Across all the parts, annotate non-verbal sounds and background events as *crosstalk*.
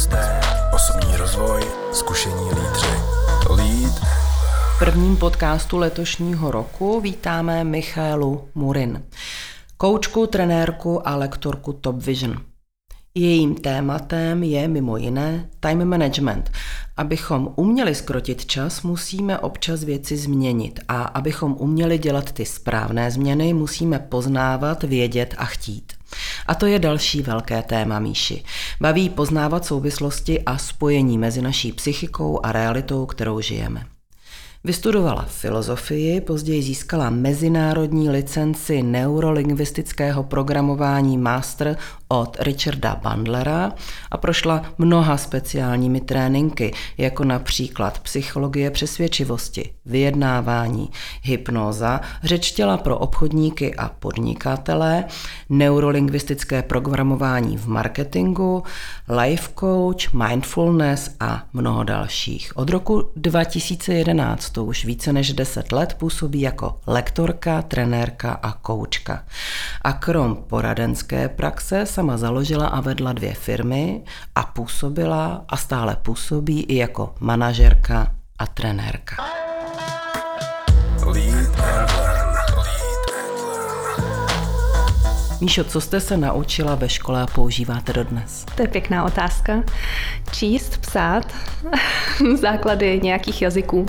hosté, osobní rozvoj, zkušení lídři. Lead. V prvním podcastu letošního roku vítáme Michálu Murin, koučku, trenérku a lektorku Top Vision. Jejím tématem je mimo jiné time management. Abychom uměli skrotit čas, musíme občas věci změnit a abychom uměli dělat ty správné změny, musíme poznávat, vědět a chtít. A to je další velké téma Míši. Baví poznávat souvislosti a spojení mezi naší psychikou a realitou, kterou žijeme. Vystudovala filozofii, později získala mezinárodní licenci neurolingvistického programování Master od Richarda Bandlera a prošla mnoha speciálními tréninky, jako například psychologie přesvědčivosti, vyjednávání, hypnóza, řeč těla pro obchodníky a podnikatele, neurolingvistické programování v marketingu, life coach, mindfulness a mnoho dalších. Od roku 2011 to už více než 10 let působí jako lektorka, trenérka a koučka. A krom poradenské praxe sama založila a vedla dvě firmy a působila a stále působí i jako manažerka a trenérka. Míšo, co jste se naučila ve škole a používáte dodnes? To je pěkná otázka. Číst, psát, *laughs* základy nějakých jazyků.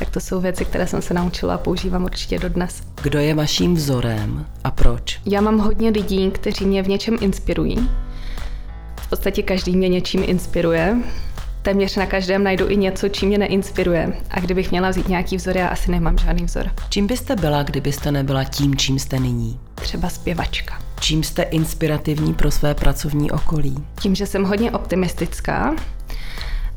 Tak to jsou věci, které jsem se naučila a používám určitě dodnes. Kdo je vaším vzorem a proč? Já mám hodně lidí, kteří mě v něčem inspirují. V podstatě každý mě něčím inspiruje. Téměř na každém najdu i něco, čím mě neinspiruje. A kdybych měla vzít nějaký vzor, já asi nemám žádný vzor. Čím byste byla, kdybyste nebyla tím, čím jste nyní? Třeba zpěvačka. Čím jste inspirativní pro své pracovní okolí? Tím, že jsem hodně optimistická,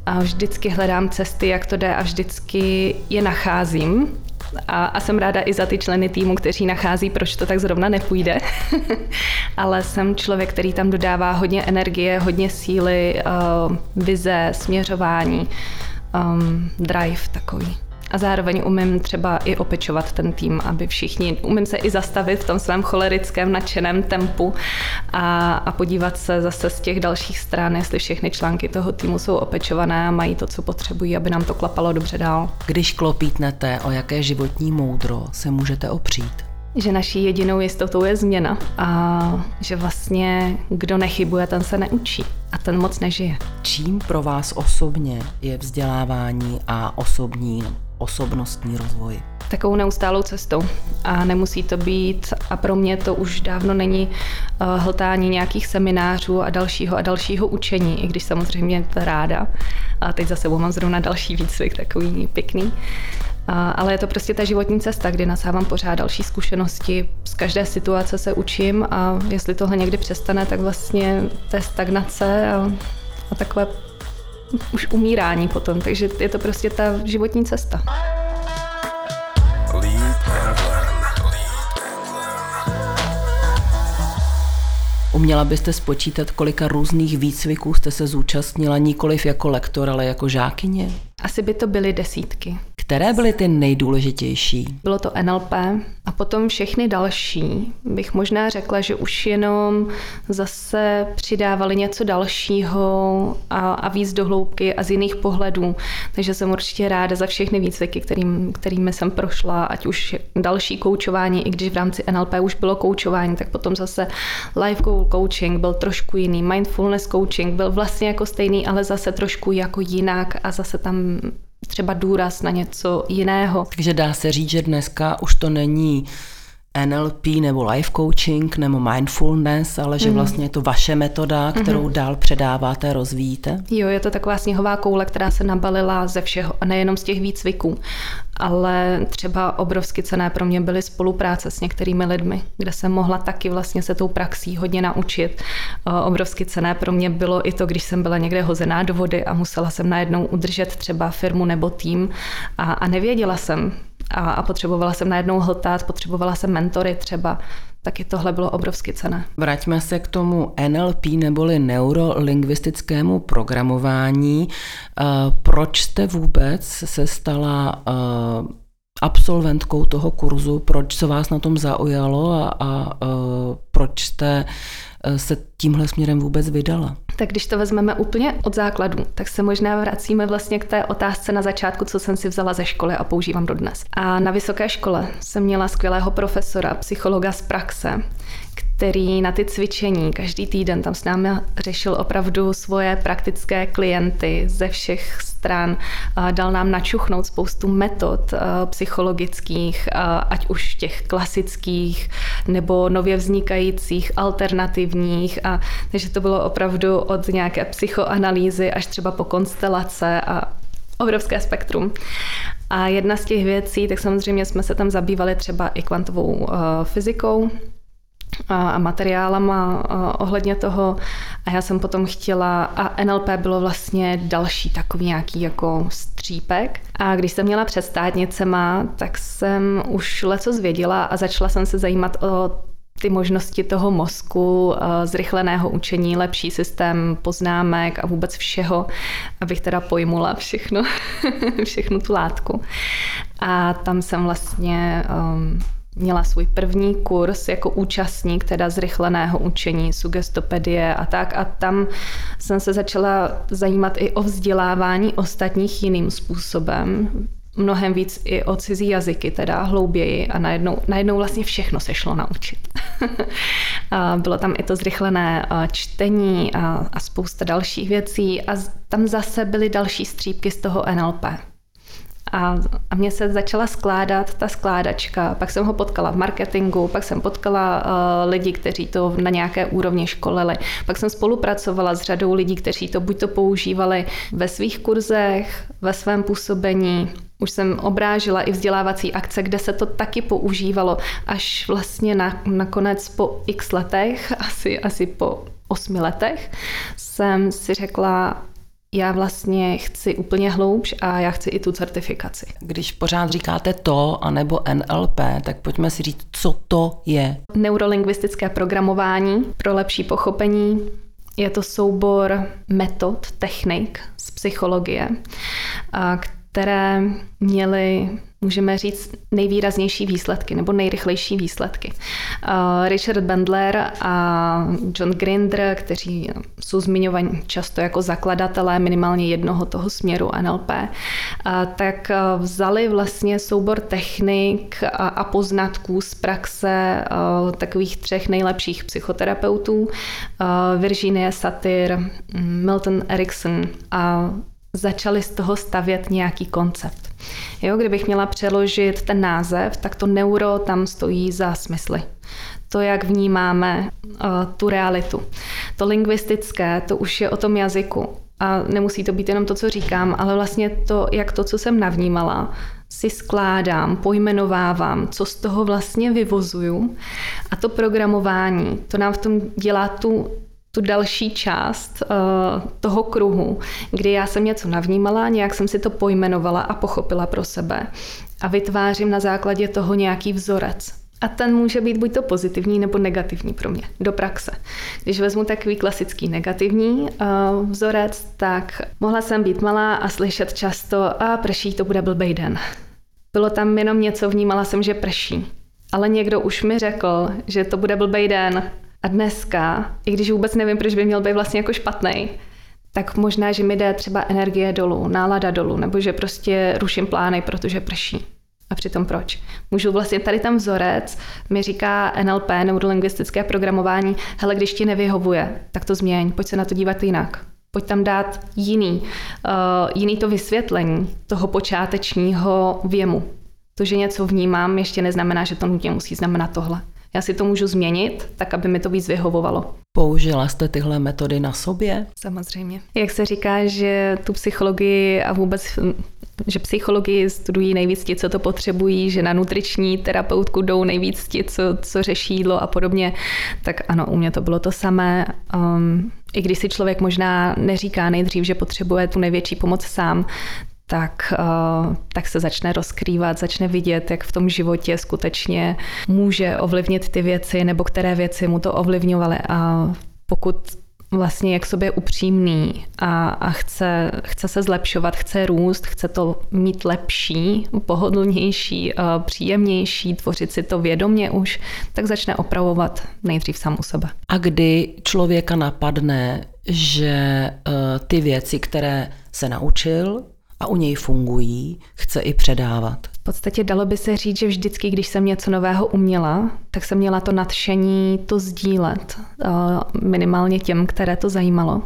a vždycky hledám cesty, jak to jde a vždycky je nacházím. A, a jsem ráda i za ty členy týmu, kteří nachází, proč to tak zrovna nepůjde. *laughs* Ale jsem člověk, který tam dodává hodně energie, hodně síly, uh, vize, směřování, um, drive takový a zároveň umím třeba i opečovat ten tým, aby všichni, umím se i zastavit v tom svém cholerickém nadšeném tempu a, a podívat se zase z těch dalších stran, jestli všechny články toho týmu jsou opečované a mají to, co potřebují, aby nám to klapalo dobře dál. Když klopítnete, o jaké životní moudro se můžete opřít? že naší jedinou jistotou je změna a že vlastně kdo nechybuje, ten se neučí a ten moc nežije. Čím pro vás osobně je vzdělávání a osobní osobnostní rozvoj? Takovou neustálou cestou. A nemusí to být, a pro mě to už dávno není uh, hltání nějakých seminářů a dalšího a dalšího učení, i když samozřejmě to ráda. A teď za sebou mám zrovna další výcvik, takový pěkný. Ale je to prostě ta životní cesta, kdy nasávám pořád další zkušenosti. Z každé situace se učím a jestli tohle někdy přestane, tak vlastně to je stagnace a, a takové už umírání potom, takže je to prostě ta životní cesta. Uměla byste spočítat, kolika různých výcviků jste se zúčastnila nikoliv jako lektor, ale jako žákyně? Asi by to byly desítky. Které byly ty nejdůležitější? Bylo to NLP a potom všechny další bych možná řekla, že už jenom zase přidávali něco dalšího a, a víc do hloubky a z jiných pohledů. Takže jsem určitě ráda za všechny výcviky, kterým, kterými jsem prošla, ať už další koučování, i když v rámci NLP už bylo koučování, tak potom zase life goal coaching byl trošku jiný, mindfulness coaching byl vlastně jako stejný, ale zase trošku jako jinak a zase tam třeba důraz na něco jiného. Takže dá se říct, že dneska už to není NLP nebo life coaching nebo mindfulness, ale že mhm. vlastně je to vaše metoda, kterou mm-hmm. dál předáváte, rozvíjíte? Jo, je to taková sněhová koule, která se nabalila ze všeho, a nejenom z těch výcviků, ale třeba obrovsky cené pro mě byly spolupráce s některými lidmi, kde jsem mohla taky vlastně se tou praxí hodně naučit. Obrovsky cené pro mě bylo i to, když jsem byla někde hozená do vody a musela jsem najednou udržet třeba firmu nebo tým a, a nevěděla jsem, a, a potřebovala jsem najednou hltat, potřebovala jsem mentory třeba, taky tohle bylo obrovsky cené. Vraťme se k tomu NLP neboli neurolingvistickému programování. Eh, proč jste vůbec se stala eh, absolventkou toho kurzu, proč se vás na tom zaujalo a, a, a eh, proč jste se tímhle směrem vůbec vydala? Tak když to vezmeme úplně od základu, tak se možná vracíme vlastně k té otázce na začátku, co jsem si vzala ze školy a používám dodnes. A na vysoké škole jsem měla skvělého profesora, psychologa z praxe, který na ty cvičení každý týden tam s námi řešil opravdu svoje praktické klienty ze všech stran. Dal nám načuchnout spoustu metod psychologických, ať už těch klasických nebo nově vznikajících, alternativních. A, takže to bylo opravdu od nějaké psychoanalýzy až třeba po konstelace a obrovské spektrum. A jedna z těch věcí, tak samozřejmě jsme se tam zabývali třeba i kvantovou uh, fyzikou, a materiálama ohledně toho a já jsem potom chtěla a NLP bylo vlastně další takový nějaký jako střípek a když jsem měla před státnicema, tak jsem už leco zvěděla a začala jsem se zajímat o ty možnosti toho mozku, zrychleného učení, lepší systém poznámek a vůbec všeho, abych teda pojmula všechno, *laughs* všechnu tu látku. A tam jsem vlastně um, měla svůj první kurz jako účastník teda zrychleného učení, sugestopedie a tak a tam jsem se začala zajímat i o vzdělávání ostatních jiným způsobem, mnohem víc i o cizí jazyky, teda hlouběji a najednou, najednou vlastně všechno se šlo naučit. *laughs* bylo tam i to zrychlené čtení a, a spousta dalších věcí a tam zase byly další střípky z toho NLP. A, a se začala skládat ta skládačka. Pak jsem ho potkala v marketingu, pak jsem potkala uh, lidi, kteří to na nějaké úrovni školili. Pak jsem spolupracovala s řadou lidí, kteří to buď to používali ve svých kurzech, ve svém působení. Už jsem obrážila i vzdělávací akce, kde se to taky používalo, až vlastně na, nakonec po x letech, asi, asi po osmi letech, jsem si řekla, já vlastně chci úplně hloubš a já chci i tu certifikaci. Když pořád říkáte to, anebo NLP, tak pojďme si říct, co to je. Neurolingvistické programování pro lepší pochopení. Je to soubor metod, technik z psychologie, které měly můžeme říct, nejvýraznější výsledky nebo nejrychlejší výsledky. Uh, Richard Bandler a John Grinder, kteří jsou zmiňovaní často jako zakladatelé minimálně jednoho toho směru NLP, uh, tak vzali vlastně soubor technik a poznatků z praxe takových třech nejlepších psychoterapeutů, Virginie Satir, Milton Erickson a začali z toho stavět nějaký koncept. Jo, kdybych měla přeložit ten název, tak to neuro tam stojí za smysly. To, jak vnímáme uh, tu realitu. To lingvistické, to už je o tom jazyku. A nemusí to být jenom to, co říkám, ale vlastně to, jak to, co jsem navnímala, si skládám, pojmenovávám, co z toho vlastně vyvozuju. A to programování, to nám v tom dělá tu tu další část uh, toho kruhu, kdy já jsem něco navnímala, nějak jsem si to pojmenovala a pochopila pro sebe a vytvářím na základě toho nějaký vzorec. A ten může být buď to pozitivní nebo negativní pro mě, do praxe. Když vezmu takový klasický negativní uh, vzorec, tak mohla jsem být malá a slyšet často, a prší, to bude blbej den. Bylo tam jenom něco, vnímala jsem, že prší. Ale někdo už mi řekl, že to bude blbej den, a dneska, i když vůbec nevím, proč by měl být vlastně jako špatný, tak možná, že mi jde třeba energie dolů, nálada dolů, nebo že prostě ruším plány, protože prší. A přitom proč? Můžu vlastně tady tam vzorec mi říká NLP, neurolingvistické programování, hele, když ti nevyhovuje, tak to změň, pojď se na to dívat jinak. Pojď tam dát jiný, uh, jiný to vysvětlení toho počátečního věmu. To, že něco vnímám, ještě neznamená, že to nutně musí znamenat tohle. Já si to můžu změnit, tak aby mi to víc vyhovovalo. Použila jste tyhle metody na sobě? Samozřejmě. Jak se říká, že tu psychologii a vůbec že psychologii studují nejvíc ti, co to potřebují, že na nutriční terapeutku jdou nejvíc ti, co, co řeší jídlo a podobně, tak ano, u mě to bylo to samé. Um, I když si člověk možná neříká nejdřív, že potřebuje tu největší pomoc sám, tak, eh, tak se začne rozkrývat, začne vidět, jak v tom životě skutečně může ovlivnit ty věci, nebo které věci mu to ovlivňovaly. A pokud vlastně jak sobě upřímný a, a chce, chce se zlepšovat, chce růst, chce to mít lepší, pohodlnější, uh, příjemnější, tvořit si to vědomě už, tak začne opravovat nejdřív sám u sebe. A kdy člověka napadne, že uh, ty věci, které se naučil a u něj fungují, chce i předávat. V podstatě dalo by se říct, že vždycky, když jsem něco nového uměla, tak jsem měla to nadšení to sdílet, minimálně těm, které to zajímalo.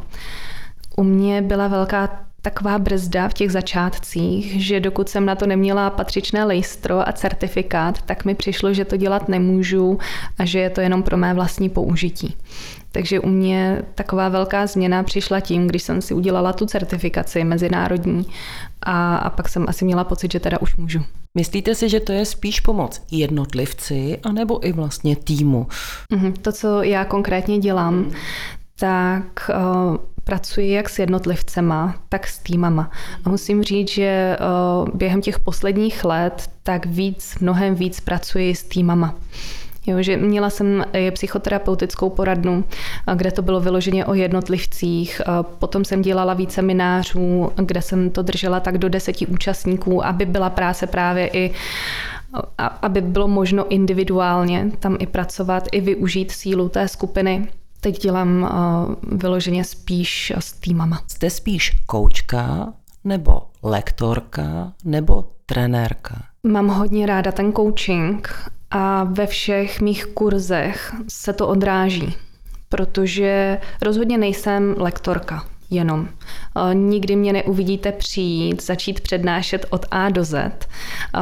U mě byla velká taková brzda v těch začátcích, že dokud jsem na to neměla patřičné lejstro a certifikát, tak mi přišlo, že to dělat nemůžu a že je to jenom pro mé vlastní použití. Takže u mě taková velká změna přišla tím, když jsem si udělala tu certifikaci mezinárodní a, a pak jsem asi měla pocit, že teda už můžu. Myslíte si, že to je spíš pomoc jednotlivci anebo i vlastně týmu? Mhm, to, co já konkrétně dělám, tak uh, pracuji jak s jednotlivcema, tak s týmama. A musím říct, že uh, během těch posledních let tak víc, mnohem víc pracuji s týmama. Jo, že měla jsem i psychoterapeutickou poradnu, kde to bylo vyloženě o jednotlivcích. Potom jsem dělala více seminářů, kde jsem to držela tak do deseti účastníků, aby byla práce právě i aby bylo možno individuálně tam i pracovat, i využít sílu té skupiny. Teď dělám vyloženě spíš s týmama. Jste spíš koučka nebo lektorka nebo trenérka? Mám hodně ráda ten coaching a ve všech mých kurzech se to odráží, protože rozhodně nejsem lektorka jenom. Nikdy mě neuvidíte přijít, začít přednášet od A do Z,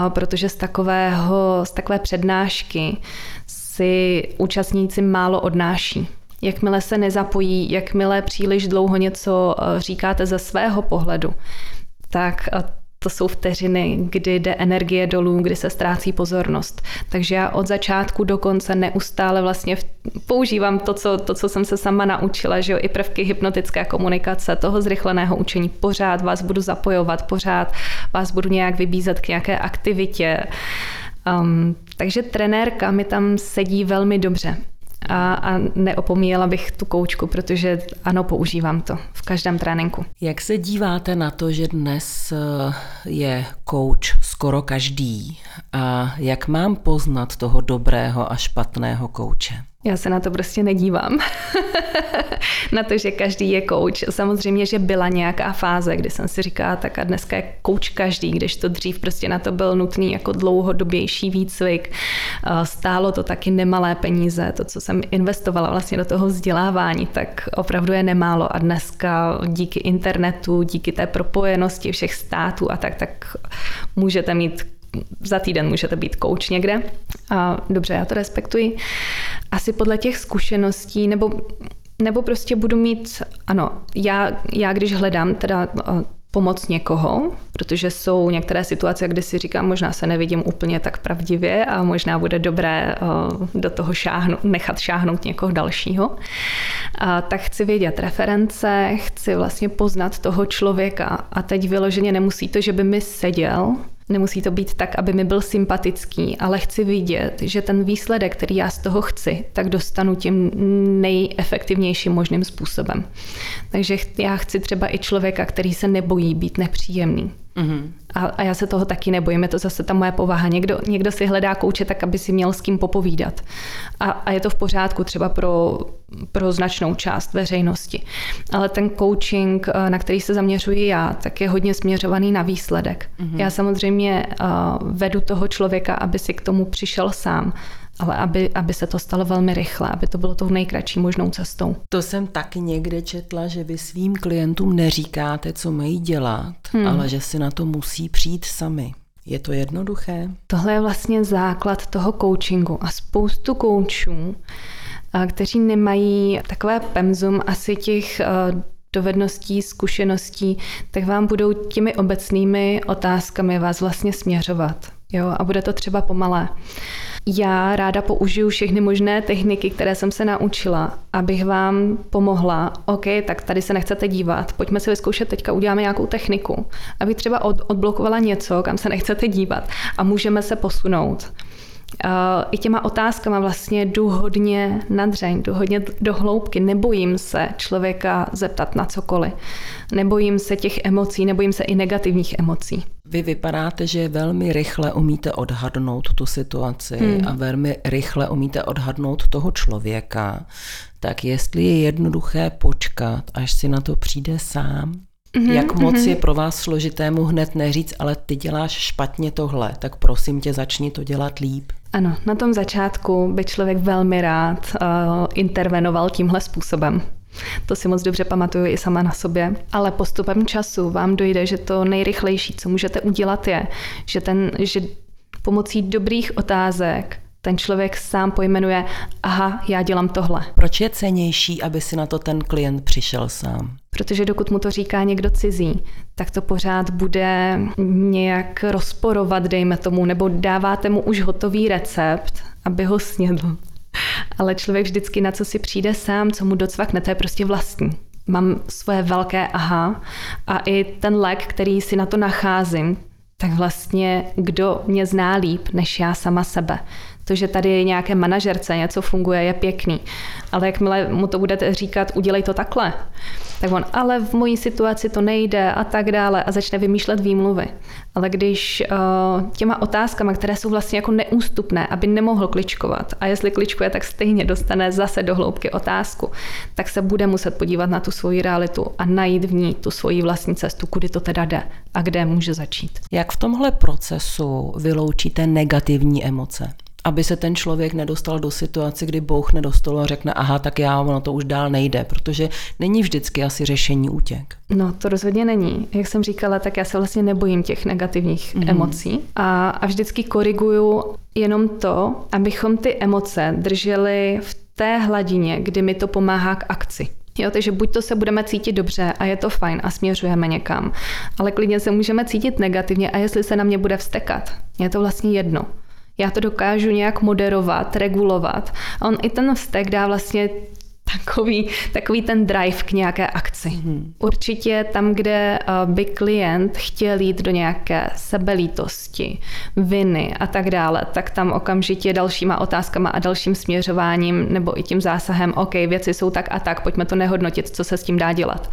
protože z, takového, z takové přednášky si účastníci málo odnáší. Jakmile se nezapojí, jakmile příliš dlouho něco říkáte ze svého pohledu, tak to jsou vteřiny, kdy jde energie dolů, kdy se ztrácí pozornost. Takže já od začátku do konce neustále vlastně používám to, co, to, co jsem se sama naučila, že jo, i prvky hypnotické komunikace, toho zrychleného učení. Pořád vás budu zapojovat, pořád vás budu nějak vybízet k nějaké aktivitě. Um, takže trenérka mi tam sedí velmi dobře a, a neopomíjela bych tu koučku, protože ano, používám to v každém tréninku. Jak se díváte na to, že dnes eh, je kouč skoro každý a jak mám poznat toho dobrého a špatného kouče? Já se na to prostě nedívám. *laughs* na to, že každý je kouč. Samozřejmě, že byla nějaká fáze, kdy jsem si říkala, tak a dneska je kouč každý, když to dřív prostě na to byl nutný jako dlouhodobější výcvik. Stálo to taky nemalé peníze. To, co jsem investovala vlastně do toho vzdělávání, tak opravdu je nemálo. A dneska díky internetu, díky té propojenosti všech států a tak, tak můžete mít za týden můžete být kouč někde. A dobře, já to respektuji. Asi podle těch zkušeností, nebo, nebo prostě budu mít, ano, já, já když hledám teda pomoc někoho, protože jsou některé situace, kdy si říkám, možná se nevidím úplně tak pravdivě a možná bude dobré do toho šáhnout, nechat šáhnout někoho dalšího. A tak chci vědět reference, chci vlastně poznat toho člověka a teď vyloženě nemusí to, že by mi seděl Nemusí to být tak, aby mi byl sympatický, ale chci vidět, že ten výsledek, který já z toho chci, tak dostanu tím nejefektivnějším možným způsobem. Takže já chci třeba i člověka, který se nebojí být nepříjemný. Mm-hmm. A, a já se toho taky nebojím, je to zase ta moje povaha. Někdo, někdo si hledá kouče tak, aby si měl s kým popovídat. A, a je to v pořádku třeba pro, pro značnou část veřejnosti. Ale ten coaching, eh, na který se zaměřuji já, tak je hodně směřovaný na výsledek. Mm-hmm. Já samozřejmě uh, vedu toho člověka, aby si k tomu přišel sám ale aby, aby se to stalo velmi rychle, aby to bylo tou nejkratší možnou cestou. To jsem taky někde četla, že vy svým klientům neříkáte, co mají dělat, hmm. ale že si na to musí přijít sami. Je to jednoduché? Tohle je vlastně základ toho coachingu a spoustu koučů, kteří nemají takové pemzum asi těch dovedností, zkušeností, tak vám budou těmi obecnými otázkami vás vlastně směřovat. Jo, a bude to třeba pomalé. Já ráda použiju všechny možné techniky, které jsem se naučila, abych vám pomohla. OK, tak tady se nechcete dívat, pojďme si vyzkoušet, teďka uděláme nějakou techniku. Aby třeba od, odblokovala něco, kam se nechcete dívat a můžeme se posunout. I těma otázkama vlastně jdu hodně na dřeň, jdu hodně do hloubky, nebojím se člověka zeptat na cokoliv. Nebojím se těch emocí, nebojím se i negativních emocí. Vy vypadáte, že velmi rychle umíte odhadnout tu situaci hmm. a velmi rychle umíte odhadnout toho člověka. Tak jestli je jednoduché počkat, až si na to přijde sám, Mm-hmm, Jak moc mm-hmm. je pro vás složité mu hned neříct, ale ty děláš špatně tohle, tak prosím tě, začni to dělat líp. Ano, na tom začátku by člověk velmi rád uh, intervenoval tímhle způsobem. To si moc dobře pamatuju i sama na sobě. Ale postupem času vám dojde, že to nejrychlejší, co můžete udělat, je, že, ten, že pomocí dobrých otázek ten člověk sám pojmenuje, aha, já dělám tohle. Proč je cenější, aby si na to ten klient přišel sám? Protože dokud mu to říká někdo cizí, tak to pořád bude nějak rozporovat, dejme tomu, nebo dáváte mu už hotový recept, aby ho snědl. Ale člověk vždycky na co si přijde sám, co mu docvakne, to je prostě vlastní. Mám svoje velké aha a i ten lék, který si na to nacházím, tak vlastně kdo mě zná líp než já sama sebe. To, že tady nějaké manažerce něco funguje, je pěkný. Ale jakmile mu to budete říkat, udělej to takhle, tak on, ale v mojí situaci to nejde a tak dále a začne vymýšlet výmluvy. Ale když uh, těma otázkama, které jsou vlastně jako neústupné, aby nemohl kličkovat a jestli kličkuje, tak stejně dostane zase do hloubky otázku, tak se bude muset podívat na tu svoji realitu a najít v ní tu svoji vlastní cestu, kudy to teda jde a kde může začít. Jak v tomhle procesu vyloučíte negativní emoce? Aby se ten člověk nedostal do situace, kdy bouchne do stolu a řekne, aha, tak já, ono to už dál nejde, protože není vždycky asi řešení útěk. No, to rozhodně není. Jak jsem říkala, tak já se vlastně nebojím těch negativních mm. emocí a, a vždycky koriguju jenom to, abychom ty emoce drželi v té hladině, kdy mi to pomáhá k akci. Jo, takže buď to se budeme cítit dobře a je to fajn a směřujeme někam, ale klidně se můžeme cítit negativně a jestli se na mě bude vstekat, je to vlastně jedno. Já to dokážu nějak moderovat, regulovat. On i ten vztek dá vlastně takový, takový ten drive k nějaké akci. Mm-hmm. Určitě tam, kde eh, by klient chtěl jít do nějaké sebelítosti, viny a tak dále, tak tam okamžitě dalšíma otázkama a dalším směřováním nebo i tím zásahem, OK, věci jsou tak a tak, pojďme to nehodnotit, co se s tím dá dělat.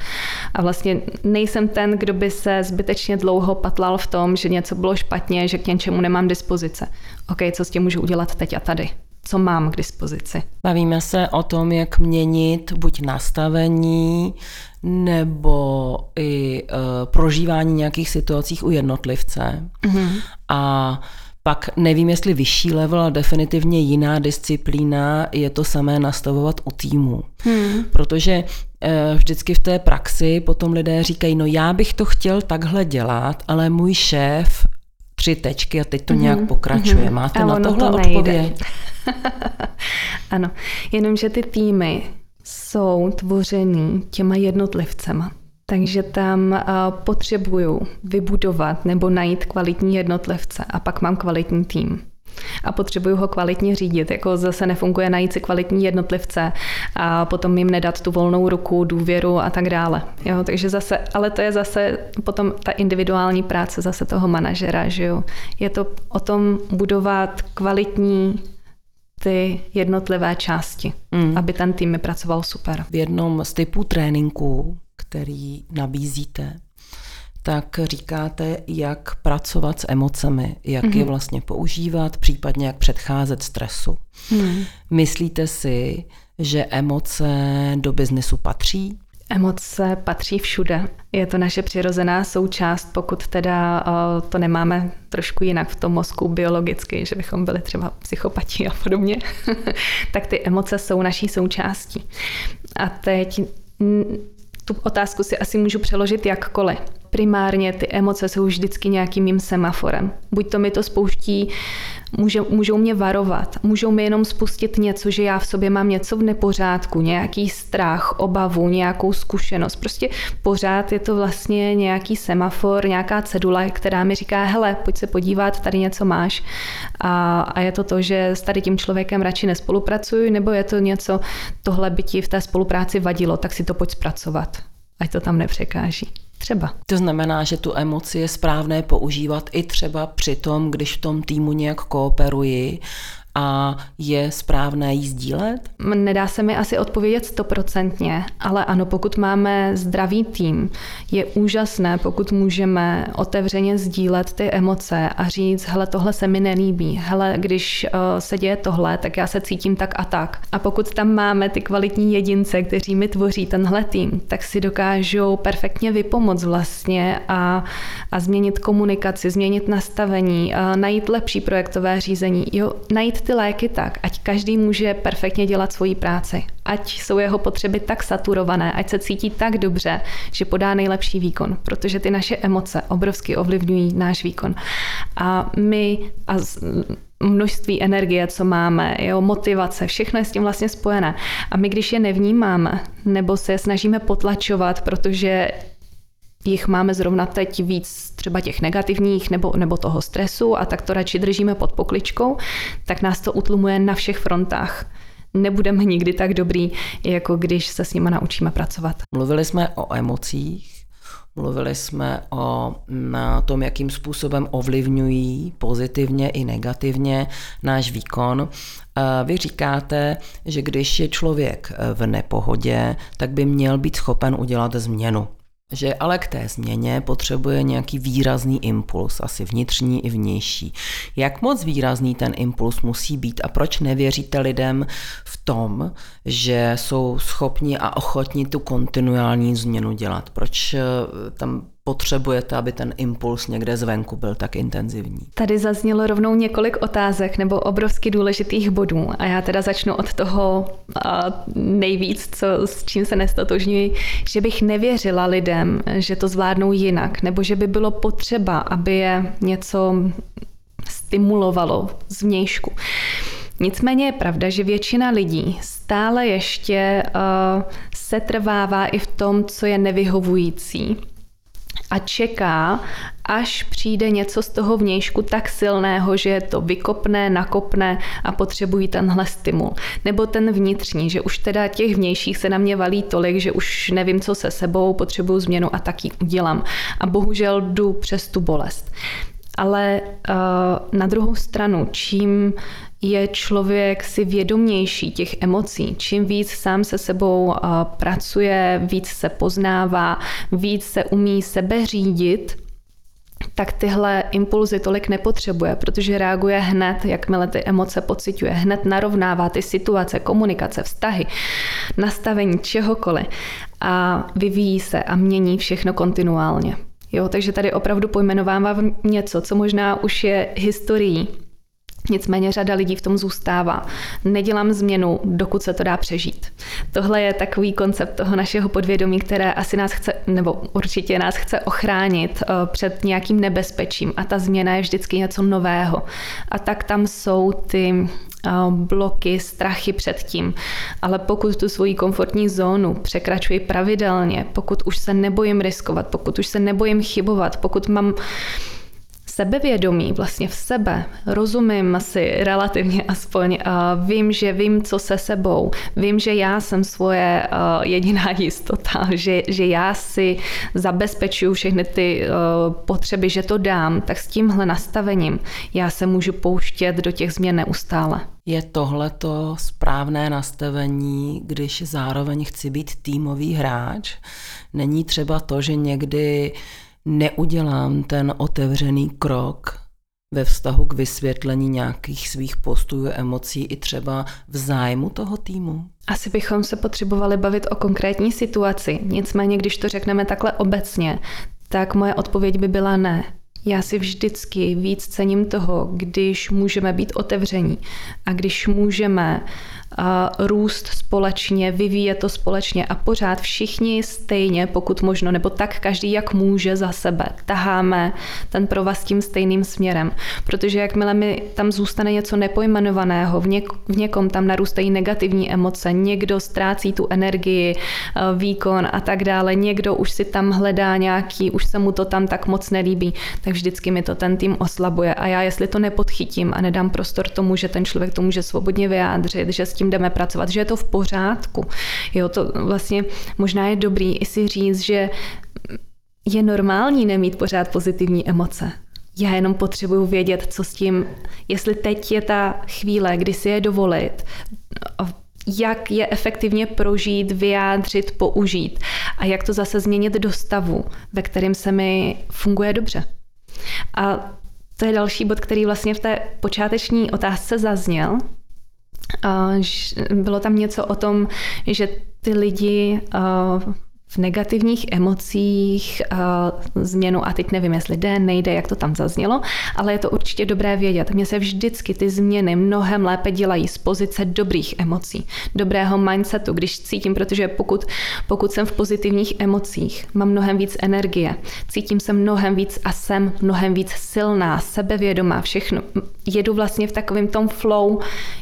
A vlastně nejsem ten, kdo by se zbytečně dlouho patlal v tom, že něco bylo špatně, že k něčemu nemám dispozice. OK, co s tím můžu udělat teď a tady co mám k dispozici. Bavíme se o tom, jak měnit buď nastavení nebo i uh, prožívání nějakých situacích u jednotlivce. Mm-hmm. A pak nevím, jestli vyšší level a definitivně jiná disciplína je to samé nastavovat u týmu. Hmm. Protože uh, vždycky v té praxi potom lidé říkají, no já bych to chtěl takhle dělat, ale můj šéf tři tečky a teď to mm-hmm. nějak pokračuje. Mhm. Máte na tohle to odpověď? *laughs* ano, jenomže ty týmy jsou tvořený těma jednotlivcema. Takže tam uh, potřebuju vybudovat nebo najít kvalitní jednotlivce a pak mám kvalitní tým a potřebuju ho kvalitně řídit. Jako zase nefunguje najít si kvalitní jednotlivce a potom jim nedat tu volnou ruku, důvěru a tak dále. Jo, takže zase, ale to je zase potom ta individuální práce zase toho manažera, že jo. Je to o tom budovat kvalitní ty jednotlivé části, mm. aby ten tým pracoval super. V jednom z typů tréninků, který nabízíte, tak říkáte, jak pracovat s emocemi, jak mm-hmm. je mhm. vlastně používat, případně jak předcházet stresu. Mm. Myslíte si, že emoce do biznesu patří? Emoce patří všude. Je to naše přirozená součást, pokud teda to nemáme trošku jinak v tom mozku biologicky, že bychom byli třeba psychopati a podobně, *laughs* tak ty emoce jsou naší součástí. A teď tu otázku si asi můžu přeložit jakkoliv primárně ty emoce jsou vždycky nějakým mým semaforem. Buď to mi to spouští, může, můžou mě varovat, můžou mi jenom spustit něco, že já v sobě mám něco v nepořádku, nějaký strach, obavu, nějakou zkušenost. Prostě pořád je to vlastně nějaký semafor, nějaká cedule, která mi říká, hele, pojď se podívat, tady něco máš. A, a je to to, že s tady tím člověkem radši nespolupracuju, nebo je to něco, tohle by ti v té spolupráci vadilo, tak si to pojď zpracovat, ať to tam nepřekáží. Třeba. To znamená, že tu emoci je správné používat i třeba při tom, když v tom týmu nějak kooperuji a je správné jí sdílet? Nedá se mi asi odpovědět stoprocentně, ale ano, pokud máme zdravý tým, je úžasné, pokud můžeme otevřeně sdílet ty emoce a říct, hele, tohle se mi nelíbí, hele, když uh, se děje tohle, tak já se cítím tak a tak. A pokud tam máme ty kvalitní jedince, kteří mi tvoří tenhle tým, tak si dokážou perfektně vypomoct vlastně a, a změnit komunikaci, změnit nastavení, uh, najít lepší projektové řízení, jo, najít ty léky tak, ať každý může perfektně dělat svoji práci. Ať jsou jeho potřeby tak saturované, ať se cítí tak dobře, že podá nejlepší výkon, protože ty naše emoce obrovsky ovlivňují náš výkon. A my a množství energie, co máme, jo, motivace, všechno je s tím vlastně spojené. A my, když je nevnímáme, nebo se je snažíme potlačovat, protože jich máme zrovna teď víc třeba těch negativních nebo, nebo toho stresu a tak to radši držíme pod pokličkou, tak nás to utlumuje na všech frontách nebudeme nikdy tak dobrý, jako když se s nima naučíme pracovat. Mluvili jsme o emocích, mluvili jsme o na tom, jakým způsobem ovlivňují pozitivně i negativně náš výkon. Vy říkáte, že když je člověk v nepohodě, tak by měl být schopen udělat změnu že ale k té změně potřebuje nějaký výrazný impuls, asi vnitřní i vnější. Jak moc výrazný ten impuls musí být a proč nevěříte lidem v tom, že jsou schopni a ochotni tu kontinuální změnu dělat? Proč eh, tam potřebujete, aby ten impuls někde zvenku byl tak intenzivní? Tady zaznělo rovnou několik otázek nebo obrovsky důležitých bodů a já teda začnu od toho nejvíc, co, s čím se nestotožňuji, že bych nevěřila lidem, že to zvládnou jinak nebo že by bylo potřeba, aby je něco stimulovalo zvnějšku. Nicméně je pravda, že většina lidí stále ještě uh, se trvává i v tom, co je nevyhovující a čeká, až přijde něco z toho vnějšku tak silného, že je to vykopne, nakopne a potřebují tenhle stimul. Nebo ten vnitřní, že už teda těch vnějších se na mě valí tolik, že už nevím, co se sebou, potřebuju změnu a tak ji udělám. A bohužel jdu přes tu bolest. Ale uh, na druhou stranu, čím je člověk si vědomější těch emocí. Čím víc sám se sebou uh, pracuje, víc se poznává, víc se umí sebe řídit, tak tyhle impulzy tolik nepotřebuje, protože reaguje hned, jakmile ty emoce pociťuje, hned narovnává ty situace, komunikace, vztahy, nastavení čehokoliv a vyvíjí se a mění všechno kontinuálně. Jo, takže tady opravdu pojmenovávám něco, co možná už je historií, Nicméně řada lidí v tom zůstává. Nedělám změnu, dokud se to dá přežít. Tohle je takový koncept toho našeho podvědomí, které asi nás chce, nebo určitě nás chce ochránit eh, před nějakým nebezpečím a ta změna je vždycky něco nového. A tak tam jsou ty eh, bloky, strachy před tím. Ale pokud tu svoji komfortní zónu překračuji pravidelně, pokud už se nebojím riskovat, pokud už se nebojím chybovat, pokud mám sebevědomí vlastně v sebe, rozumím asi relativně aspoň, vím, že vím, co se sebou, vím, že já jsem svoje jediná *laughs* jistota, že, že já si zabezpečuju všechny ty potřeby, že to dám, tak s tímhle nastavením já se můžu pouštět do těch změn neustále. Je tohle to správné nastavení, když zároveň chci být týmový hráč? Není třeba to, že někdy neudělám ten otevřený krok ve vztahu k vysvětlení nějakých svých postojů, emocí i třeba v zájmu toho týmu? Asi bychom se potřebovali bavit o konkrétní situaci. Nicméně, když to řekneme takhle obecně, tak moje odpověď by byla ne. Já si vždycky víc cením toho, když můžeme být otevření a když můžeme růst společně, vyvíjet to společně a pořád všichni stejně, pokud možno, nebo tak každý, jak může za sebe, taháme ten provaz tím stejným směrem. Protože jakmile mi tam zůstane něco nepojmenovaného, v, něk- v někom tam narůstají negativní emoce, někdo ztrácí tu energii, eh, výkon a tak dále, někdo už si tam hledá nějaký, už se mu to tam tak moc nelíbí, tak vždycky mi to ten tým oslabuje. A já, jestli to nepodchytím a nedám prostor tomu, že ten člověk to může svobodně vyjádřit, že s tím jdeme pracovat, že je to v pořádku. Jo, to vlastně možná je dobrý i si říct, že je normální nemít pořád pozitivní emoce. Já jenom potřebuju vědět, co s tím, jestli teď je ta chvíle, kdy si je dovolit, jak je efektivně prožít, vyjádřit, použít a jak to zase změnit do stavu, ve kterém se mi funguje dobře. A to je další bod, který vlastně v té počáteční otázce zazněl. Bylo tam něco o tom, že ty lidi v negativních emocích uh, změnu, a teď nevím, jestli jde, nejde, jak to tam zaznělo, ale je to určitě dobré vědět. Mně se vždycky ty změny mnohem lépe dělají z pozice dobrých emocí, dobrého mindsetu, když cítím, protože pokud, pokud jsem v pozitivních emocích, mám mnohem víc energie, cítím se mnohem víc a jsem mnohem víc silná, sebevědomá, všechno. Jedu vlastně v takovém tom flow,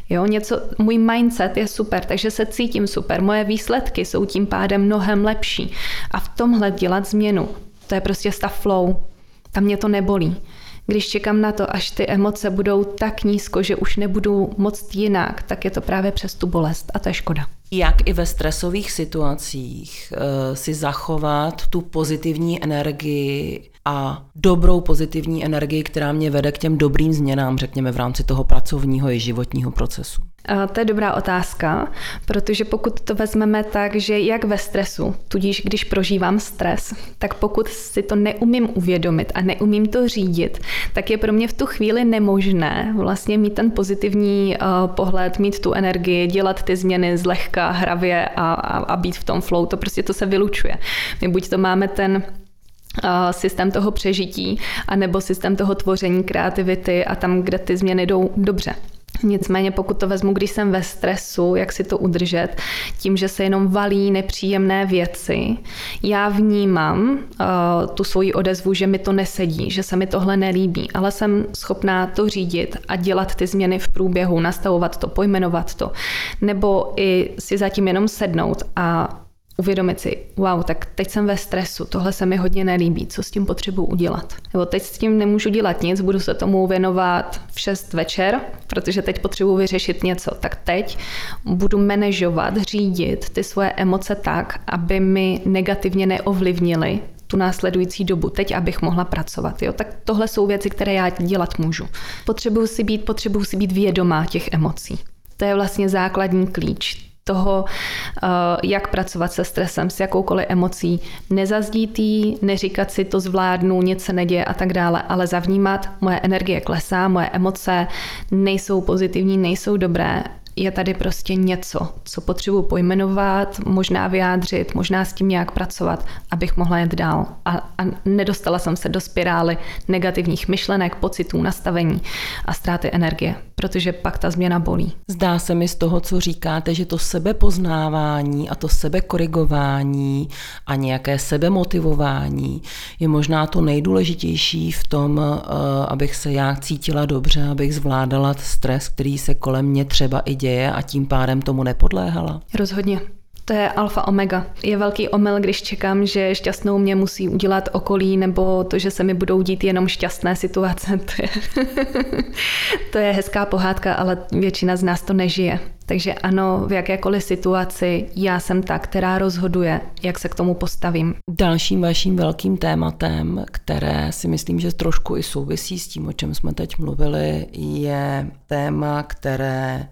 jo, něco, můj mindset je super, takže se cítím super, moje výsledky jsou tím pádem mnohem lepší lepší. A v tomhle dělat změnu, to je prostě stav flow. Tam mě to nebolí. Když čekám na to, až ty emoce budou tak nízko, že už nebudu moc jinak, tak je to právě přes tu bolest a to je škoda. Jak i ve stresových situacích uh, si zachovat tu pozitivní energii a dobrou pozitivní energii, která mě vede k těm dobrým změnám, řekněme, v rámci toho pracovního i životního procesu? To je dobrá otázka, protože pokud to vezmeme tak, že jak ve stresu, tudíž když prožívám stres, tak pokud si to neumím uvědomit a neumím to řídit, tak je pro mě v tu chvíli nemožné vlastně mít ten pozitivní uh, pohled, mít tu energii, dělat ty změny zlehka, hravě a, a, a být v tom flow. To prostě to se vylučuje. My buď to máme ten systém toho přežití, anebo systém toho tvoření kreativity a tam, kde ty změny jdou dobře. Nicméně pokud to vezmu, když jsem ve stresu, jak si to udržet, tím, že se jenom valí nepříjemné věci, já vnímám uh, tu svoji odezvu, že mi to nesedí, že se mi tohle nelíbí, ale jsem schopná to řídit a dělat ty změny v průběhu, nastavovat to, pojmenovat to, nebo i si zatím jenom sednout a uvědomit si, wow, tak teď jsem ve stresu, tohle se mi hodně nelíbí, co s tím potřebuji udělat. Nebo teď s tím nemůžu dělat nic, budu se tomu věnovat v 6 večer, protože teď potřebuji vyřešit něco. Tak teď budu manažovat, řídit ty svoje emoce tak, aby mi negativně neovlivnily tu následující dobu, teď, abych mohla pracovat. Jo? Tak tohle jsou věci, které já dělat můžu. Potřebuji si být, potřebuji si být vědomá těch emocí. To je vlastně základní klíč toho, eh, jak pracovat se stresem, s jakoukoliv emocí. Nezazdít jí, neříkat si to zvládnu, nic se neděje a tak dále, ale zavnímat, moje energie klesá, moje emoce nejsou pozitivní, nejsou dobré, je tady prostě něco, co potřebuji pojmenovat, možná vyjádřit, možná s tím nějak pracovat, abych mohla jet dál. A, a nedostala jsem se do spirály negativních myšlenek, pocitů, nastavení a ztráty energie, protože pak ta změna bolí. Zdá se mi z toho, co říkáte, že to sebepoznávání a to sebekorigování a nějaké sebemotivování je možná to nejdůležitější v tom, eh, abych se já cítila dobře, abych zvládala stres, který se kolem mě třeba i děje a tím pádem tomu nepodléhala? Rozhodně. To je alfa omega. Je velký omyl, když čekám, že šťastnou mě musí udělat okolí, nebo to, že se mi budou dít jenom šťastné situace. *laughs* To je, to je hezká pohádka, ale většina z nás to nežije. Takže ano, v jakékoliv situaci já jsem ta, která rozhoduje, jak se k tomu postavím. Dalším vaším velkým tématem, které si myslím, že trošku i souvisí s tím, o čem jsme teď mluvili, je téma, které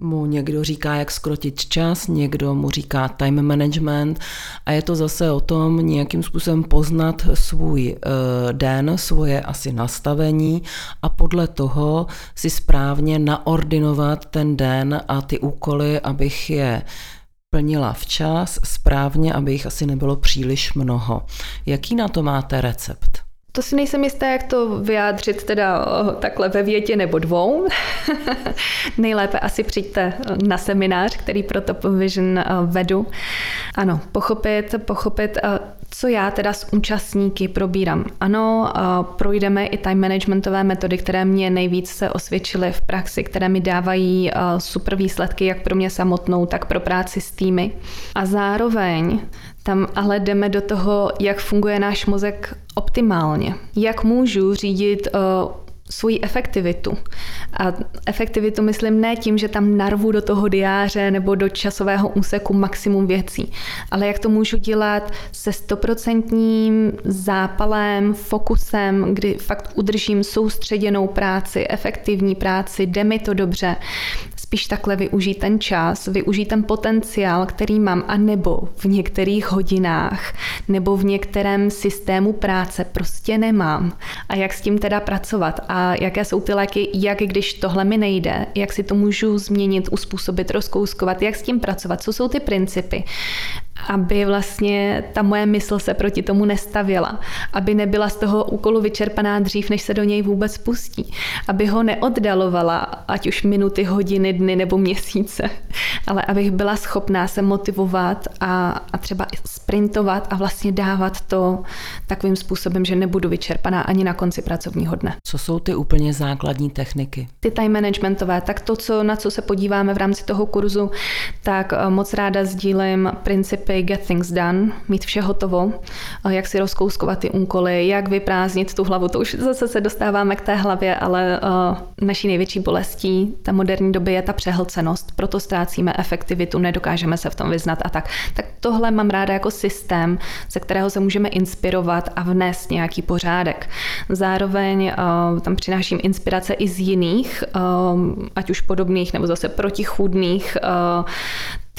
mu někdo říká, jak skrotit čas, někdo mu říká time management a je to zase o tom nějakým způsobem poznat svůj uh, den, svoje asi nastavení a podle toho si správně naordinovat ten den a ty úkoly, abych je plnila včas, správně, aby jich asi nebylo příliš mnoho. Jaký na to máte recept? To si nejsem jistá, jak to vyjádřit teda takhle ve větě nebo dvou. *laughs* Nejlépe asi přijďte na seminář, který pro Top Vision vedu. Ano, pochopit, pochopit, co já teda s účastníky probírám. Ano, projdeme i time managementové metody, které mě nejvíc se osvědčily v praxi, které mi dávají super výsledky jak pro mě samotnou, tak pro práci s týmy. A zároveň tam ale jdeme do toho, jak funguje náš mozek optimálně. Jak můžu řídit svoji efektivitu. A efektivitu myslím ne tím, že tam narvu do toho diáře nebo do časového úseku maximum věcí, ale jak to můžu dělat se stoprocentním zápalem, fokusem, kdy fakt udržím soustředěnou práci, efektivní práci, jde mi to dobře, spíš takhle využít ten čas, využít ten potenciál, který mám, a nebo v některých hodinách, nebo v některém systému práce prostě nemám. A jak s tím teda pracovat? A jaké jsou ty léky, jak když tohle mi nejde, jak si to můžu změnit, uspůsobit, rozkouskovat, jak s tím pracovat, co jsou ty principy aby vlastně ta moje mysl se proti tomu nestavěla, aby nebyla z toho úkolu vyčerpaná dřív, než se do něj vůbec pustí, aby ho neoddalovala, ať už minuty, hodiny, dny nebo měsíce, ale abych byla schopná se motivovat a, a třeba sprintovat a vlastně dávat to takovým způsobem, že nebudu vyčerpaná ani na konci pracovního dne. Co jsou ty úplně základní techniky? Ty time managementové, tak to, co, na co se podíváme v rámci toho kurzu, tak eh, moc ráda sdílím principy principy get things done, mít vše hotovo, jak si rozkouskovat ty úkoly, jak vyprázdnit tu hlavu. To už zase se dostáváme k té hlavě, ale naší největší bolestí té moderní doby je ta přehlcenost. Proto ztrácíme efektivitu, nedokážeme se v tom vyznat a tak. Tak tohle mám ráda jako systém, ze kterého se můžeme inspirovat a vnést nějaký pořádek. Zároveň tam přináším inspirace i z jiných, ať už podobných nebo zase protichůdných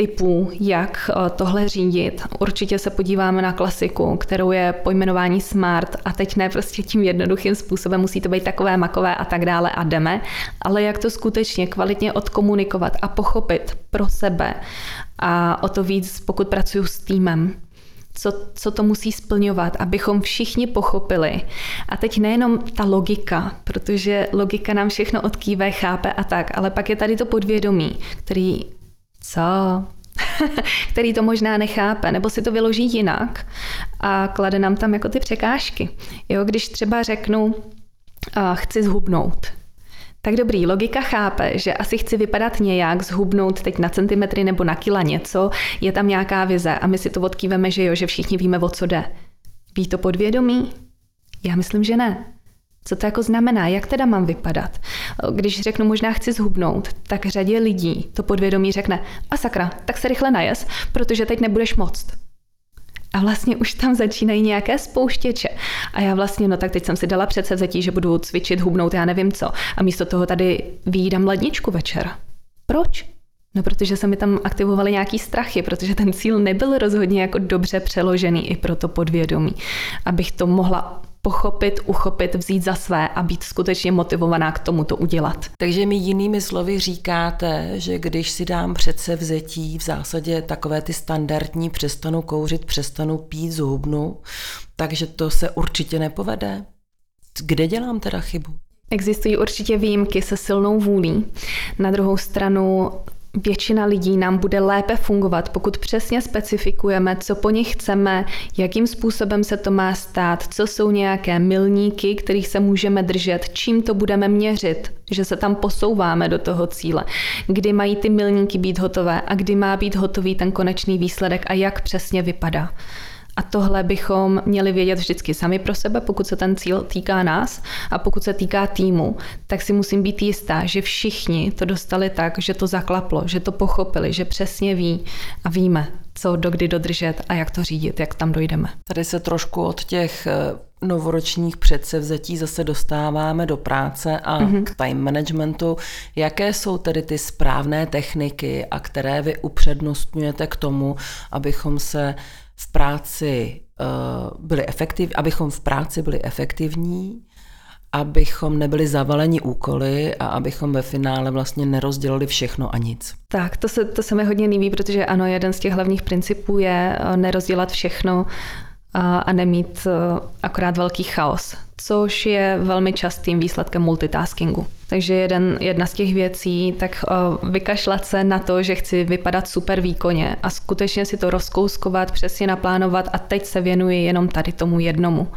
typů, jak eh, tohle řídit. Určitě se podíváme na klasiku, kterou je pojmenování smart a teď ne prostě tím jednoduchým způsobem, musí to být takové makové a tak dále a jdeme, ale jak to skutečně kvalitně odkomunikovat a pochopit pro sebe a o to víc, pokud pracuji s týmem co, co to musí splňovat, abychom všichni pochopili. A teď nejenom ta logika, protože logika nám všechno odkýve, chápe a tak, ale pak je tady to podvědomí, který co? *laughs* který to možná nechápe, nebo si to vyloží jinak a klade nám tam jako ty překážky. Jo, když třeba řeknu, uh, chci zhubnout, tak dobrý, logika chápe, že asi chci vypadat nějak, zhubnout teď na centimetry nebo na kila něco, je tam nějaká vize a my si to odkýveme, že jo, že všichni víme, o co jde. Ví to podvědomí? Já myslím, že ne. Co to jako znamená? Jak teda mám vypadat? Když řeknu možná chci zhubnout, tak řadě lidí to podvědomí řekne a sakra, tak se rychle najes, protože teď nebudeš moct. A vlastně už tam začínají nějaké spouštěče. A já vlastně, no tak teď jsem si dala předsevzetí, že budu cvičit, hubnout, já nevím co. A místo toho tady výjídám ledničku večer. Proč? No, protože se mi tam aktivovaly nějaký strachy, protože ten cíl nebyl rozhodně jako dobře přeložený i pro to podvědomí, abych to mohla pochopit, uchopit, vzít za své a být skutečně motivovaná k tomu to udělat. Takže mi jinými slovy říkáte, že když si dám přece vzetí, v zásadě takové ty standardní, přestanu kouřit, přestanu pít, zhubnu, takže to se určitě nepovede. Kde dělám teda chybu? Existují určitě výjimky se silnou vůlí. Na druhou stranu většina lidí nám bude lépe fungovat, pokud přesně specifikujeme, co po nich chceme, jakým způsobem se to má stát, co jsou nějaké milníky, kterých se můžeme držet, čím to budeme měřit, že se tam posouváme do toho cíle, kdy mají ty milníky být hotové a kdy má být hotový ten konečný výsledek a jak přesně vypadá. A tohle bychom měli vědět vždycky sami pro sebe, pokud se ten cíl týká nás a pokud se týká týmu, tak si musím být jistá, že všichni to dostali tak, že to zaklaplo, že to pochopili, že přesně ví a víme, co dokdy dodržet a jak to řídit, jak tam dojdeme. Tady se trošku od těch eh, novoročních předsevzetí zase dostáváme do práce a mm-hmm. k time managementu. Jaké jsou tedy ty správné techniky a které vy upřednostňujete k tomu, abychom se v práci uh, byli efektiv, abychom v práci byli efektivní, abychom nebyli zavaleni úkoly a abychom ve finále vlastně nerozdělili všechno a nic. Tak, to se, to se mi hodně líbí, protože ano, jeden z těch hlavních principů je eh, nerozdělat všechno a, a nemít eh, akorát velký chaos, což je velmi častým výsledkem multitaskingu. Takže jeden, jedna z těch věcí, tak uh, vykašlat se na to, že chci vypadat super výkonně a skutečně si to rozkouskovat, přesně naplánovat a teď se věnuji jenom tady tomu jednomu.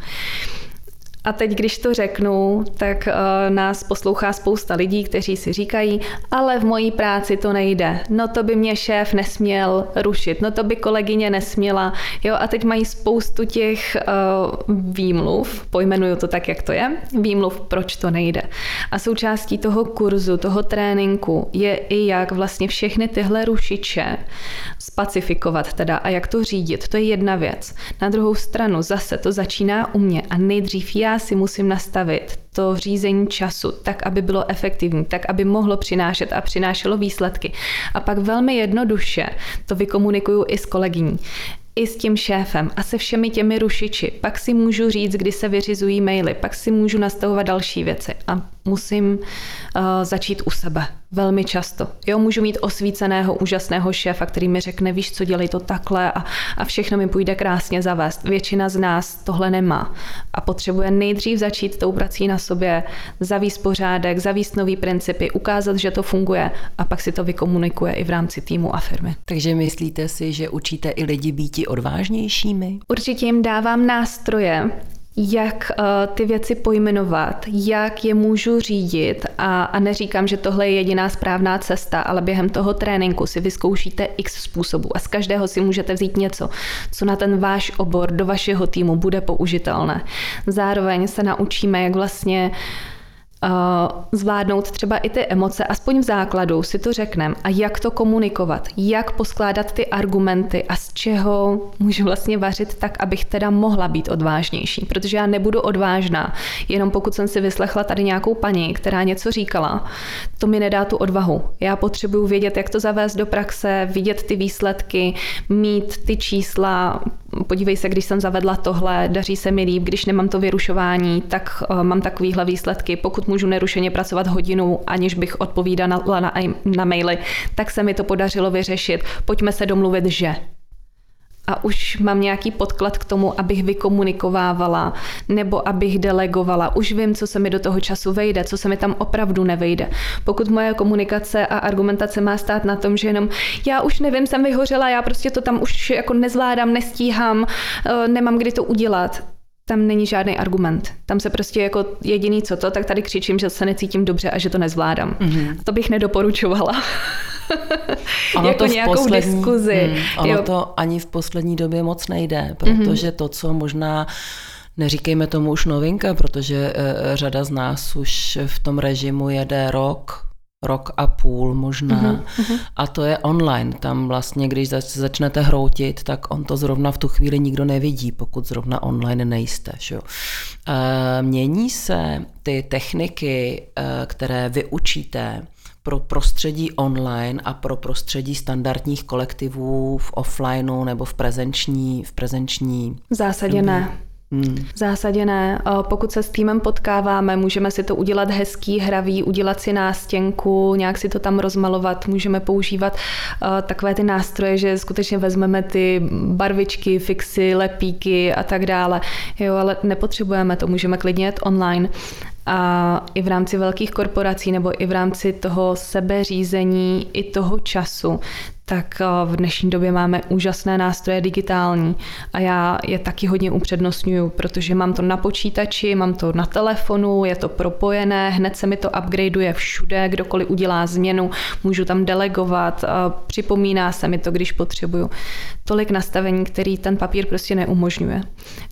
A teď, když to řeknu, tak uh, nás poslouchá spousta lidí, kteří si říkají, ale v mojí práci to nejde. No to by mě šéf nesměl rušit, no to by kolegyně nesměla. Jo, a teď mají spoustu těch uh, výmluv, pojmenuju to tak, jak to je, výmluv, proč to nejde. A součástí toho kurzu, toho tréninku je i jak vlastně všechny tyhle rušiče spacifikovat teda a jak to řídit. To je jedna věc. Na druhou stranu zase to začíná u mě a nejdřív já si musím nastavit to řízení času tak, aby bylo efektivní, tak, aby mohlo přinášet a přinášelo výsledky. A pak velmi jednoduše to vykomunikuju i s kolegyní i s tím šéfem a se všemi těmi rušiči. Pak si můžu říct, kdy se vyřizují maily, pak si můžu nastavovat další věci a musím uh, začít u sebe. Velmi často. Jo, můžu mít osvíceného, úžasného šéfa, který mi řekne, víš co, dělej to takhle a, a všechno mi půjde krásně zavést. Většina z nás tohle nemá a potřebuje nejdřív začít tou prací na sobě, zavíst pořádek, zavíst nový principy, ukázat, že to funguje a pak si to vykomunikuje i v rámci týmu a firmy. Takže myslíte si, že učíte i lidi být odvážnějšími? Určitě jim dávám nástroje, jak uh, ty věci pojmenovat, jak je můžu řídit a, a neříkám, že tohle je jediná správná cesta, ale během toho tréninku si vyzkoušíte x způsobů a z každého si můžete vzít něco, co na ten váš obor do vašeho týmu bude použitelné. Zároveň se naučíme, jak vlastně uh, zvládnout třeba i ty emoce, aspoň v základu si to řekneme. A jak to komunikovat, jak poskládat ty argumenty? A z čeho můžu vlastně vařit tak, abych teda mohla být odvážnější, protože já nebudu odvážná, jenom pokud jsem si vyslechla tady nějakou paní, která něco říkala, to mi nedá tu odvahu. Já potřebuju vědět, jak to zavést do praxe, vidět ty výsledky, mít ty čísla, podívej se, když jsem zavedla tohle, daří se mi líp, když nemám to vyrušování, tak uh, mám takovýhle výsledky. Pokud můžu nerušeně pracovat hodinu, aniž bych odpovídala na, na maily, tak se mi to podařilo vyřešit. Pojďme se domluvit, že a už mám nějaký podklad k tomu, abych vykomunikovávala nebo abych delegovala. Už vím, co se mi do toho času vejde, co se mi tam opravdu nevejde. Pokud moje komunikace a argumentace má stát na tom, že jenom já už nevím, jsem vyhořela, já prostě to tam už jako nezvládám, nestíhám, eh, nemám kdy to udělat, tam není žádný argument. Tam se prostě jako jediný co to, tak tady křičím, že se necítím dobře a že to nezvládám. Mm-hmm. To bych nedoporučovala. *laughs* ono jako to nějakou poslední, diskuzi. Mm, ono jo. to ani v poslední době moc nejde, protože mm-hmm. to, co možná Neříkejme tomu už novinka, protože uh, řada z nás už v tom režimu jede rok, rok a půl možná. Uh-huh, A to je online. Tam vlastně, když zač- začnete hroutit, tak on to zrovna v tu chvíli nikdo nevidí, pokud zrovna online nejste. Že? E, mění se ty techniky, které vyučíte pro prostředí online a pro prostředí standardních kolektivů v offlineu nebo v prezenční, v prezenční v zásadě ne. Hmm. V zásadě ne. Pokud se s týmem potkáváme, můžeme si to udělat hezký, hravý, udělat si nástěnku, nějak si to tam rozmalovat, můžeme používat takové ty nástroje, že skutečně vezmeme ty barvičky, fixy, lepíky a tak dále. Jo, ale nepotřebujeme to, můžeme klidně jet online. A i v rámci velkých korporací nebo i v rámci toho sebeřízení i toho času, tak eh, v dnešní době máme úžasné nástroje digitální a já je taky hodně upřednostňuju, protože mám to na počítači, mám to na telefonu, je to propojené, hned se mi to upgradeuje všude, kdokoliv udělá změnu, můžu tam delegovat, připomíná se mi to, když potřebuju. Tolik nastavení, který ten papír prostě neumožňuje.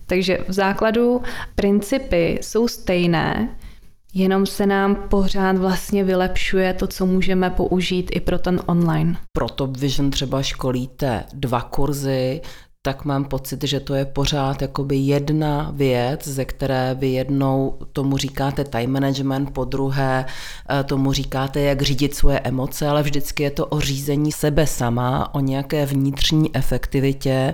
Takže v základu principy jsou stejné, Jenom se nám pořád vlastně vylepšuje to, co můžeme použít i pro ten online. Pro Top Vision třeba školíte dva kurzy, tak mám pocit, že to je pořád jakoby jedna věc, ze které vy jednou tomu říkáte time management, po druhé eh, tomu říkáte, jak řídit svoje emoce, ale vždycky je to o řízení sebe sama, o nějaké vnitřní efektivitě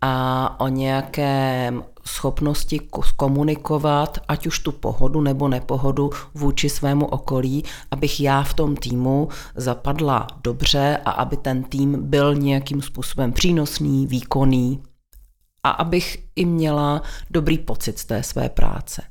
a o nějakém schopnosti komunikovat, ať už tu pohodu nebo nepohodu vůči svému okolí, abych já v tom týmu zapadla dobře a aby ten tým byl nějakým způsobem přínosný, výkonný a abych i měla dobrý pocit z té své práce.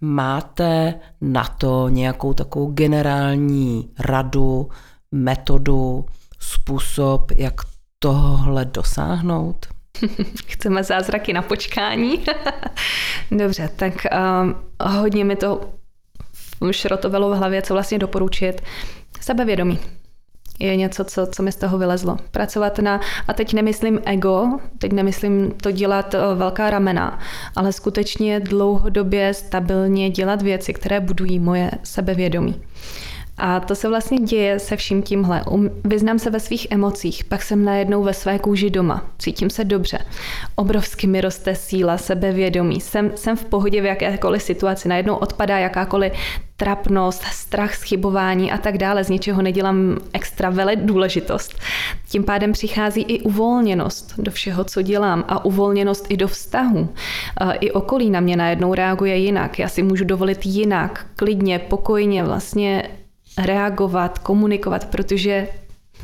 Máte na to nějakou takovou generální radu, metodu, způsob, jak tohle dosáhnout? *laughs* Chceme zázraky na počkání. *laughs* Dobře, tak uh, hodně mi to šrotovalo v hlavě, co vlastně doporučit. Sebevědomí je něco, co, co mi z toho vylezlo. Pracovat na, a teď nemyslím ego, teď nemyslím to dělat eh, velká ramena, ale skutečně dlouhodobě stabilně dělat věci, které budují moje sebevědomí. A to se vlastně děje se vším tímhle. Um, vyznám se ve svých emocích, pak jsem najednou ve své kůži doma. Cítím se dobře. Obrovsky mi roste síla, sebevědomí. Jsem, jsem v pohodě v jakékoliv situaci. Najednou odpadá jakákoliv trapnost, strach, schybování a tak dále. Z ničeho nedělám extra vele důležitost. Tím pádem přichází i uvolněnost do všeho, co dělám a uvolněnost i do vztahu. I okolí na mě najednou reaguje jinak. Já si můžu dovolit jinak, klidně, pokojně vlastně reagovat, komunikovat, protože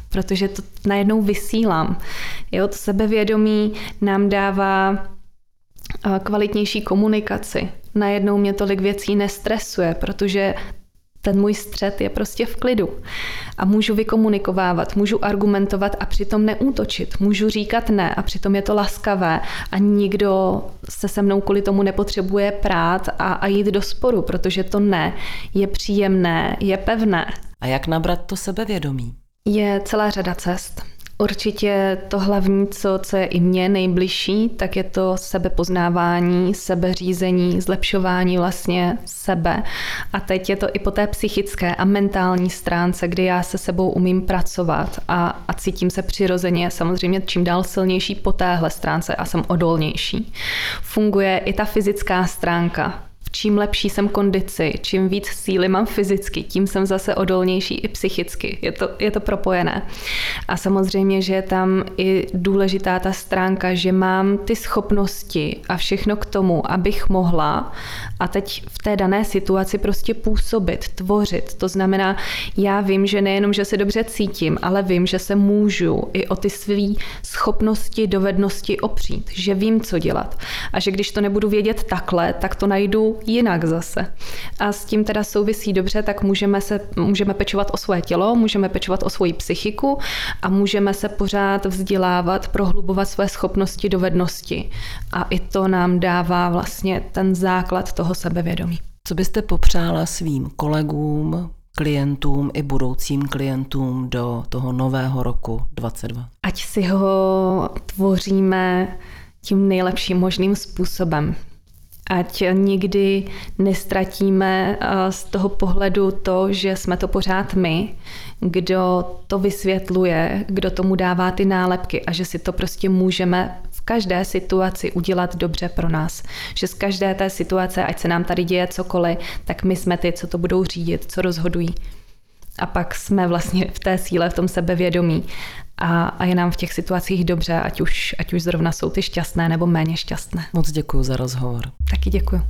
protože to najednou vysílám. Jo, to sebevědomí nám dává kvalitnější komunikaci. Najednou mě tolik věcí nestresuje, protože ten můj střed je prostě v klidu. A můžu vykomunikovávat, můžu argumentovat a přitom neútočit. Můžu říkat ne a přitom je to laskavé a nikdo se se mnou kvůli tomu nepotřebuje prát a, a jít do sporu, protože to ne je příjemné, je pevné. A jak nabrat to sebevědomí? Je celá řada cest. Určitě to hlavní, co, co je i mně nejbližší, tak je to sebepoznávání, sebeřízení, zlepšování vlastně sebe. A teď je to i po té psychické a mentální stránce, kdy já se sebou umím pracovat a, a cítím se přirozeně, samozřejmě čím dál silnější po téhle stránce a jsem odolnější. Funguje i ta fyzická stránka, čím lepší jsem kondici, čím víc síly mám fyzicky, tím jsem zase odolnější i psychicky. Je to, je to propojené. A samozřejmě, že je tam i důležitá ta stránka, že mám ty schopnosti a všechno k tomu, abych mohla a teď v té dané situaci prostě působit, tvořit. To znamená, já vím, že nejenom, že se dobře cítím, ale vím, že se můžu i o ty své schopnosti, dovednosti opřít, že vím, co dělat. A že když to nebudu vědět takhle, tak to najdu jinak zase. A s tím teda souvisí dobře, tak můžeme, se, můžeme pečovat o svoje tělo, můžeme pečovat o svoji psychiku a můžeme se pořád vzdělávat, prohlubovat své schopnosti, dovednosti. A i to nám dává vlastně ten základ toho sebevědomí. Co byste popřála svým kolegům, klientům i budoucím klientům do toho nového roku 22? Ať si ho tvoříme tím nejlepším možným způsobem ať nikdy nestratíme eh, z toho pohledu to, že jsme to pořád my, kdo to vysvětluje, kdo tomu dává ty nálepky a že si to prostě můžeme v každé situaci udělat dobře pro nás. Že z každé té situace, ať se nám tady děje cokoliv, tak my jsme ty, co to budou řídit, co rozhodují. A pak jsme vlastně v té síle, v tom sebevědomí a, a je nám v těch situacích dobře, ať už, ať už zrovna jsou ty šťastné nebo méně šťastné. Moc děkuji za rozhovor. Taky děkuji.